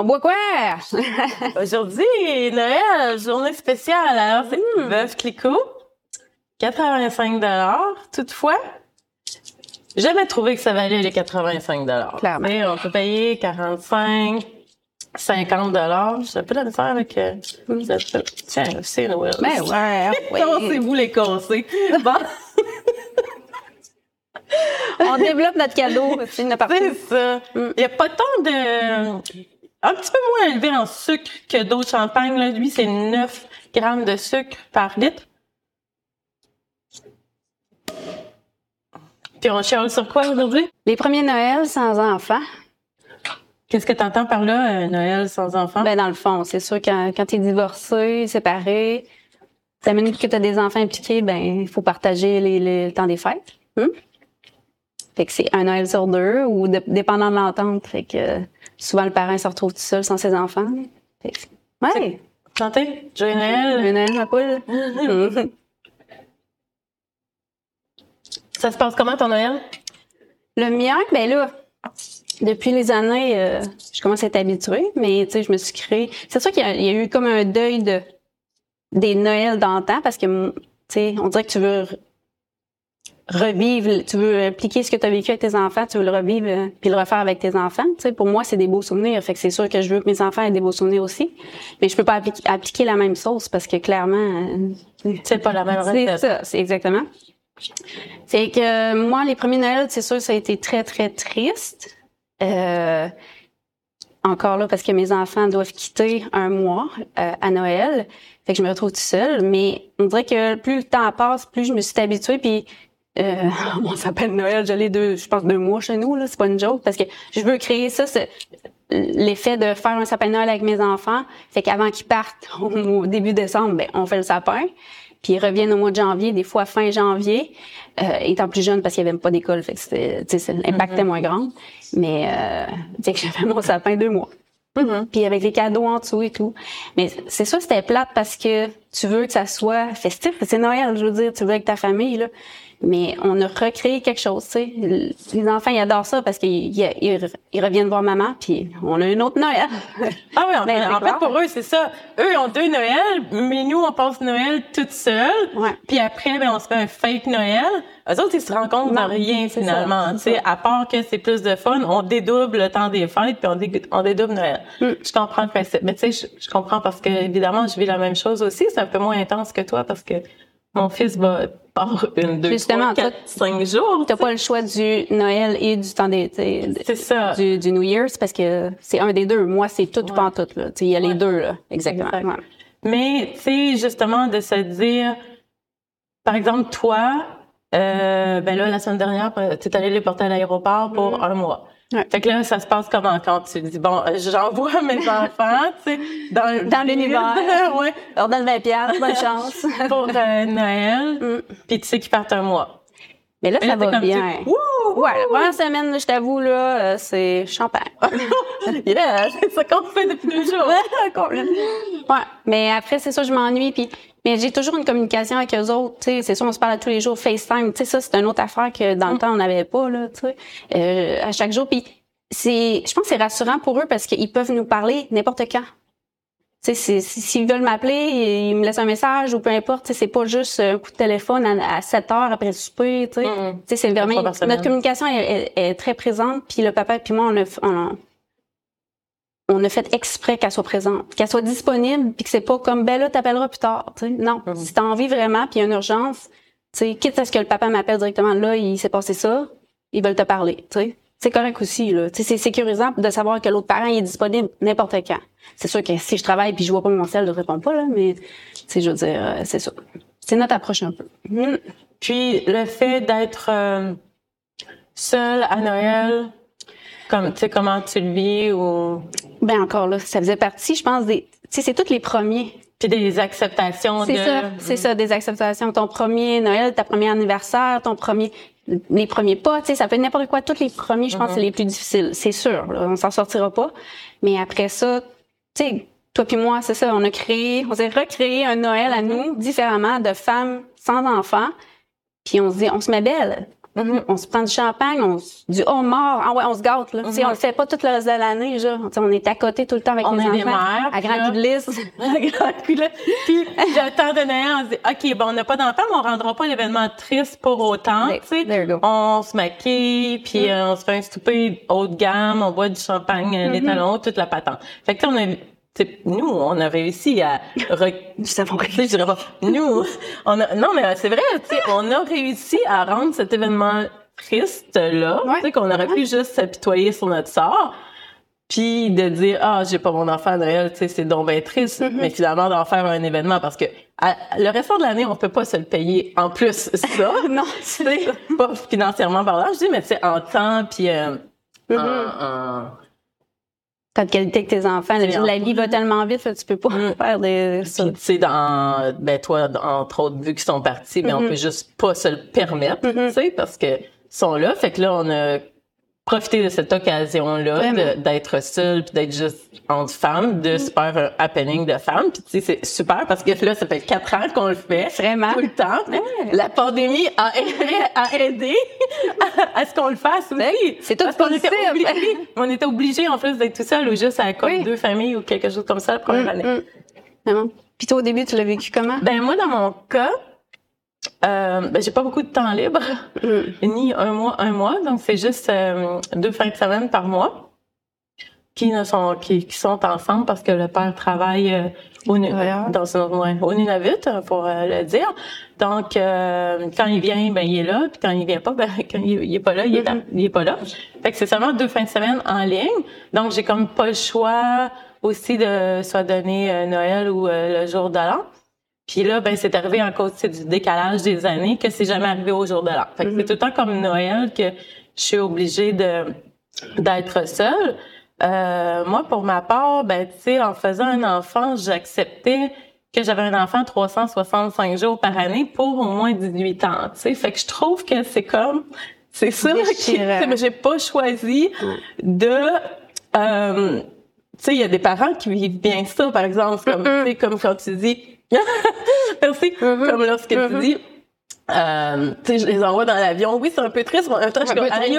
On boit quoi? Aujourd'hui, Noël, journée spéciale. Alors, c'est Mm. Veuve Clicquot, 85 Toutefois, jamais trouvé que ça valait les 85 Clairement. Mais on peut payer 45 50 J'ai un peu de misère avec... euh, vous êtes- Tiens, c'est Noël. Ben ouais, ouais. Commencez-vous les casser. Bon, On développe notre cadeau. C'est une partie. c'est ça. Il n'y a pas tant de... Un petit peu moins élevé en sucre que d'autres champagnes. Là. Lui, c'est 9 grammes de sucre par litre. Puis on chiale sur quoi aujourd'hui? Les premiers Noëls sans enfants. Qu'est-ce que tu entends par là, euh, Noël sans enfant? Ben, dans le fond, c'est sûr quand, quand t'es divorcé, séparé, ça minute que t'as des enfants impliqués, ben, il faut partager les, les- le temps des fêtes. Hum? Fait que c'est un Noël sur deux ou de- dépendant de l'entente. Fait que euh, souvent le parent se retrouve tout seul sans ses enfants. Fait que, ouais. Santé? Joyeux Noël? Un Noël, ma poule. Ça se passe comment ton Noël? Le mien, ben là, depuis les années, euh, je commence à être habituée, mais tu sais, je me suis créée. C'est sûr qu'il y, y a eu comme un deuil de des Noëls d'antan parce que tu sais, on dirait que tu veux revivre, tu veux impliquer ce que tu as vécu avec tes enfants, tu veux le revivre euh, puis le refaire avec tes enfants. Tu sais, pour moi, c'est des beaux souvenirs. Fait que c'est sûr que je veux que mes enfants aient des beaux souvenirs aussi, mais je peux pas appliquer, appliquer la même sauce parce que clairement, euh, C'est pas la même c'est recette. ça, c'est exactement. C'est que euh, moi, les premiers Noëls, c'est sûr, ça a été très, très triste. Euh, encore là, parce que mes enfants doivent quitter un mois euh, à Noël. Fait que je me retrouve toute seule. Mais on dirait que plus le temps passe, plus je me suis habituée. Puis euh, mon sapin de Noël, je l'ai deux, je pense deux mois chez nous. là C'est pas une joke parce que je veux créer ça, ce- l'effet de faire un sapin de Noël avec mes enfants. Fait qu'avant qu'ils partent au début décembre, ben on fait le sapin. Puis ils reviennent au mois de janvier, des fois fin janvier, euh, étant plus jeune parce qu'il n'y avait même pas d'école, fait que c'était, tu sais, c'est- l'impact était moins grand. Mais euh, fait que j'avais mon sapin deux mois. Puis avec les cadeaux en dessous et tout. Mais c'est ça, c'était plate parce que tu veux que ça soit festif. C'est Noël, je veux dire, tu veux avec ta famille, là. Mais on a recréé quelque chose, tu sais. Les enfants, ils adorent ça parce qu'ils ils, ils- reviennent voir maman, puis on a une autre Noël. Ah oui, en, Ben, fait, en pour eux, c'est ça. Eux, ont deux Noëls, mais nous, on passe Noël toute seule. Ouais. Puis après, ben, on se fait un fake Noël. Eux autres, ils se de Non, rien, finalement. Tu sais, à part que c'est plus de fun, on dédouble le temps des fêtes, puis on, dé- on dédouble Noël. Mm. Je comprends le principe. Mais tu sais, je, je comprends parce que, évidemment, je vis la même chose aussi. C'est un peu moins intense que toi parce que mon fils va par une, deux, Justement, trois, toi, quatre, cinq jours. T'as pas le choix du Noël et du temps des, C'est ça. du, du New Year's parce que c'est un des deux. Moi, c'est tout ou pas en tout, là. Il y a les deux, là. Exactement. Exact. Ouais. Mais, tu sais, justement, de se dire, par exemple, toi, euh, ben là, la semaine dernière, tu es allé les porter à l'aéroport pour un mois. Ouais. Fait que là, ça se passe comment quand tu dis, bon, euh, j'envoie mes enfants, tu sais, dans, Dans l'univers. ouais, Alors, donne 20 piastres, bonne chance. pour euh, Noël, Mm. puis tu sais qu'ils partent un mois. Mais là, Et ça là, va bien. Wouh! Ouais, la première semaine, là, je t'avoue, là, euh, c'est champagne. Yeah, c'est ça qu'on fait depuis deux jours. Ouais, mais après, c'est ça, je m'ennuie. Puis, mais j'ai toujours une communication avec eux autres. Tu sais, c'est sûr, on se parle tous les jours, FaceTime. Tu sais, ça, c'est une autre affaire que dans le temps, on n'avait pas, là, tu sais, euh, à chaque jour. Puis, c'est, je pense que c'est rassurant pour eux parce qu'ils peuvent nous parler n'importe quand. Tu sais, c'est- si- s'ils veulent m'appeler, ils me laissent un message ou peu importe. C'est pas juste un coup de téléphone à, à 7 heures après le souper, tu sais. C'est vraiment, notre communication est, est- est très présente. Puis le papa puis moi, on a, on, on a fait exprès qu'elle soit présente, qu'elle soit disponible, puis que c'est pas comme ben là t'appelleras plus tard. Non, si t'as envie vraiment, puis il y a une urgence, tu sais, quitte à ce que le papa m'appelle directement, là il s'est passé ça, ils veulent te parler. C'est correct aussi là, tu sais, c'est sécurisant de savoir que l'autre parent est disponible n'importe quand. C'est sûr que si je travaille puis je vois pas mon cell, je réponds pas là, mais tu sais, je veux dire, euh, c'est ça. C'est notre approche un peu. Mm. Puis le fait d'être euh, seule à Noël, comme tu sais comment tu le vis ou Ben encore là, ça faisait partie, je pense, des, tu sais, c'est tous les premiers. Puis des acceptations C'est de ça, c'est ça, des acceptations. Ton premier Noël, ta premier anniversaire, ton premier, les premiers pas, tu sais, ça peut être n'importe quoi. Tous les premiers, je pense, c'est les plus difficiles. C'est sûr, là, on s'en sortira pas. Mais après ça, tu sais, toi puis moi, c'est ça, on a créé, on s'est recréé un Noël à nous, différemment, de femmes sans enfants. Puis on se dit, on se met belle. Mhm. On se prend du champagne, on se, du homard, ah ouais, on se gâte, là. Tu sais, Mhm. on le fait pas tout le reste de l'année, genre. On est à côté tout le temps avec On les est enfants. des mères, À grand là- coup de lisse. Grand coup, là. Puis le temps de Noël, on se dit, OK, bon, on n'a pas d'enfants, mais on rendra pas l'événement triste pour autant, There- tu sais. there you go. On se maquille, puis Mm. euh, on se fait un souper haut de gamme, on boit du champagne, Mm-hmm. euh, les talons toute la patente. Fait que on a, nous, on a réussi à... re- Nous on a, non, mais c'est vrai, tu sais, on a réussi à rendre cet événement triste-là, Ouais. tu sais, qu'on aurait pu juste s'apitoyer sur notre sort, puis de dire, ah, j'ai pas mon enfant à Noël, tu sais, c'est donc bien triste, Mm-hmm. mais finalement d'en faire un événement, parce que à- le restant de l'année, on peut pas se le payer en plus, ça. non, Tu sais, pas financièrement parlant, je dis, mais tu sais, en temps, puis euh, Mm-hmm. en- en, T'as de qualité avec tes enfants. La, vie va tellement vite, que tu peux pas Mm. faire des, tu sais, dans, ben, toi, entre autres, vu qu'ils sont partis, mais on peut juste pas se le permettre, tu sais, parce que sont là. Fait que là, on a profité de cette occasion-là de- d'être seul puis d'être juste entre femmes, de se faire un happening de femmes. Puis, tu sais, c'est super parce que là, ça fait quatre ans qu'on le fait. Vraiment. Tout le temps. La pandémie a aidé, a aidé à, à ce qu'on le fasse aussi. C'est tout Parce qu'on était obligés, on était obligés, en plus, d'être tout seul ou juste à comme Oui. deux familles ou quelque chose comme ça la première année. Mm. Vraiment. Puis toi, au début, tu l'as vécu comment? Ben moi, dans mon cas, euh, ben j'ai pas beaucoup de temps libre, Mm. ni un mois, un mois, donc c'est juste euh, deux fins de semaine par mois qui ne sont qui, qui sont ensemble parce que le père travaille euh, au, dans un, ouais, au Nunavut, euh, pour le dire. Donc quand il vient, ben il est là, puis quand il vient pas, ben quand il, il est pas là, il est, là- il est pas là. Fait que c'est seulement deux fins de semaine en ligne, donc j'ai comme pas le choix aussi de soit donner Noël ou le jour de l'an. Puis là, ben c'est arrivé en cause du décalage des années que c'est jamais arrivé au jour de l'an. Fait que c'est tout le temps comme Noël que je suis obligée de d'être seule. Euh, moi, pour ma part, ben tu sais, en faisant un enfant, j'acceptais que j'avais un enfant 365 jours par année pour au moins 18 ans. Tu sais, fait que je trouve que c'est comme c'est ça mais j'ai pas choisi de euh, tu sais, il y a des parents qui vivent bien ça, par exemple, comme, tu sais, comme quand tu dis, merci, comme lorsque tu dis, euh, tu sais, je les envoie dans l'avion. Oui, c'est un peu triste, mais en même temps, je suis comme, aïe,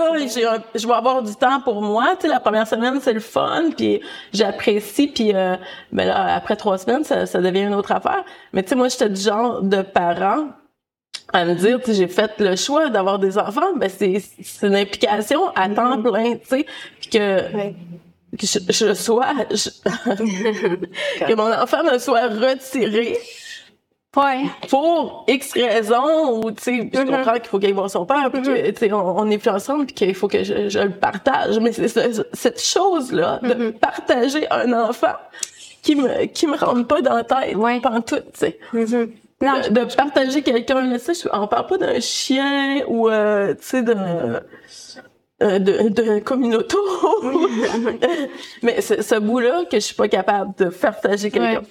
je vais avoir du temps pour moi. Tu sais, la première semaine, c'est le fun, puis j'apprécie, puis euh, ben là, après trois semaines, ça, ça devient une autre affaire. Mais tu sais, moi, j'étais du genre de parent à me dire, tu sais, j'ai fait le choix d'avoir des enfants, ben c'est c'est une implication à temps plein, tu sais, puis que Ouais. Que je, je sois je- que mon enfant me soit retiré Ouais. pour X raison ou tu sais je Mhm. comprends qu'il faut qu'il voit son père puis que tu sais on, on est plus ensemble puis qu'il faut que je, je le partage mais c'est ce- cette chose là de Mhm. partager un enfant qui me qui me rentre pas dans la tête Ouais. pantoute tu sais. Non, de, de partager quelqu'un là, tu sais, je- on parle pas d'un chien ou euh, tu sais de euh, de, de communauté mais ce, ce bout là que je suis pas capable de partager quelqu'un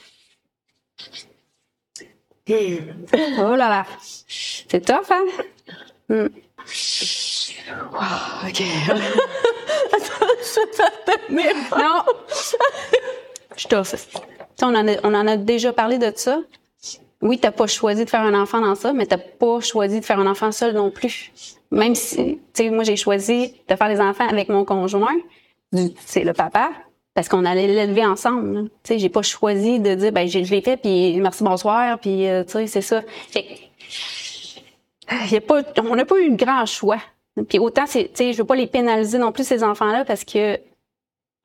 Oh là là. C'est tough, hein? Hmm. Wow, OK. je t'attendais pas. Non! Je sais, On en, a, on en a déjà parlé de ça. Oui, t'as pas choisi de faire un enfant dans ça, mais t'as pas choisi de faire un enfant seul non plus. Même si, tu sais, moi, j'ai choisi de faire des enfants avec mon conjoint, c'est le papa, parce qu'on allait l'élever ensemble. Tu sais, j'ai pas choisi de dire, ben, j'ai- je l'ai fait, puis merci, bonsoir, puis, euh, tu sais, c'est ça. Fait y a pas, on n'a pas eu un grand choix. Puis autant, c'est, tu sais, je veux pas les pénaliser non plus, ces enfants-là, parce que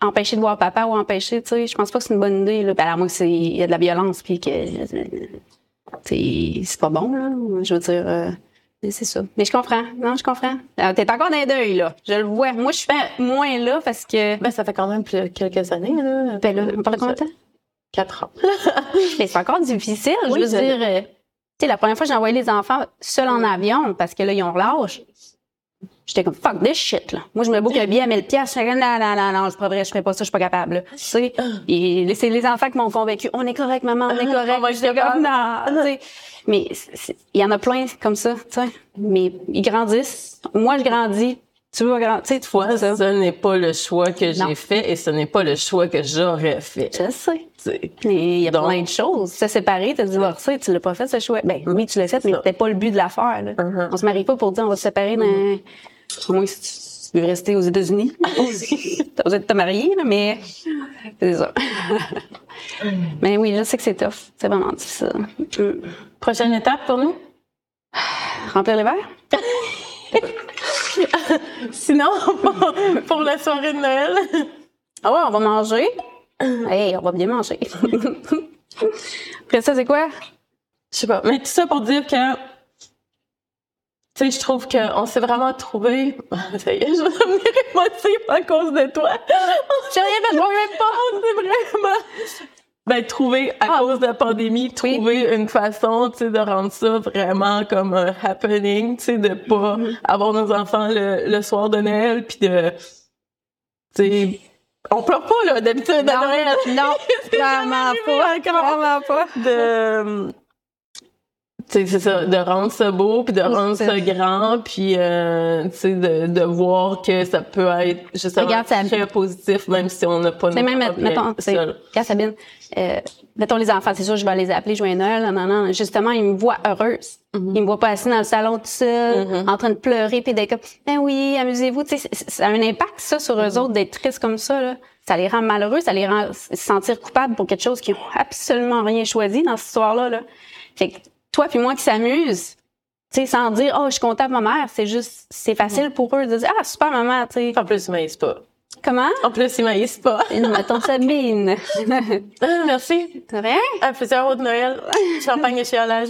empêcher de voir papa ou empêcher, tu sais, je pense pas que c'est une bonne idée. Là. Ben, que c'est, il y a de la violence, puis que, c'est, pas bon, là. Je veux dire, euh, c'est ça. Mais je comprends. Non, je comprends. Alors, T'es encore dans les deuil, là. Je le vois. Moi, je suis moins là parce que, ben ça fait quand même plus- quelques années là ben là, on parle de combien de temps? quatre ans Mais c'est encore difficile. Oui, je veux dire, euh, tu sais, la première fois, j'ai envoyé les enfants seuls en avion parce que là, ils ont l'âge. J'étais comme, fuck this shit, là. Moi, je me boucle un billet à 1000 piastres. Je fais, non, non, non, non, c'est pas vrai, je pas ça, je suis pas capable, là. Tu sais. Et c'est les enfants qui m'ont convaincu. On est correct, maman, on est correct. Être J'étais comme, non, tu sais. Mais il y en a plein comme ça, tu sais. Mais ils grandissent. Moi, je grandis. Tu veux grandir, tu sais, Moi, ça. ce n'est pas le choix que j'ai fait et ce n'est pas le choix que j'aurais fait. Je sais. Mais il y a Donc- plein de choses. T'es séparé, t'as divorcé, tu l'as pas fait, ce choix. Ben oui, tu l'as fait, mais c'était pas le but de l'affaire. là. Mhm. On se marie pas pour dire on va se séparer dans... Au moins, si tu veux rester aux États-Unis. De te marier, là, mais c'est ça. mais oui, je sais que c'est tough. C'est vraiment difficile. Mm. Prochaine étape pour nous? Remplir les verres? Sinon, pour, pour la soirée de Noël, Ah ouais, on va manger. Hey, on va bien manger. Après ça, c'est quoi? je sais pas. Mais tout ça pour dire que, tu sais, je trouve qu'on s'est vraiment trouvé. Ça y est, je vais devenir émotive à cause de toi. J'ai rien fait, je vois même pas. On s'est vraiment. Ben, trouver, à cause de la pandémie, trouver une façon, tu sais, de rendre ça vraiment comme un happening, tu sais, de pas avoir nos enfants le, le soir de Noël, puis de, tu sais, on pleure pas, là, d'habitude, à Noël. non, clairement pas. Clairement pas. de c'est ça de rendre ça beau puis de rendre ça grand puis euh, tu sais de, de voir que ça peut être justement Regarde, très positif même si on n'a pas C'est même, mettons, regarde Sabine, euh, mettons les enfants, c'est sûr, je vais les appeler joyeux Noël, non, non. Justement, ils me voient heureuse. Mm-hmm. Ils me voient pas assis dans le salon tout seul, en train de pleurer, puis d'être comme, ben oui, amusez-vous. Tu sais, ça a un impact, ça, sur eux autres, d'être tristes comme ça, là. Ça les rend malheureux, ça les rend se sentir coupables pour quelque chose qu'ils ont absolument rien choisi dans cette histoire-là, là. Fait que toi puis moi qui s'amusent, tu sais, sans dire, oh, je suis content pour ma mère, c'est juste, c'est facile pour eux de dire, ah, super maman, tu sais. en plus ils maïssent pas Comment? en plus ils maïssent pas Ma tante Sabine. Ah, merci C'est rien? à plusieurs autres Noël champagne et chiolage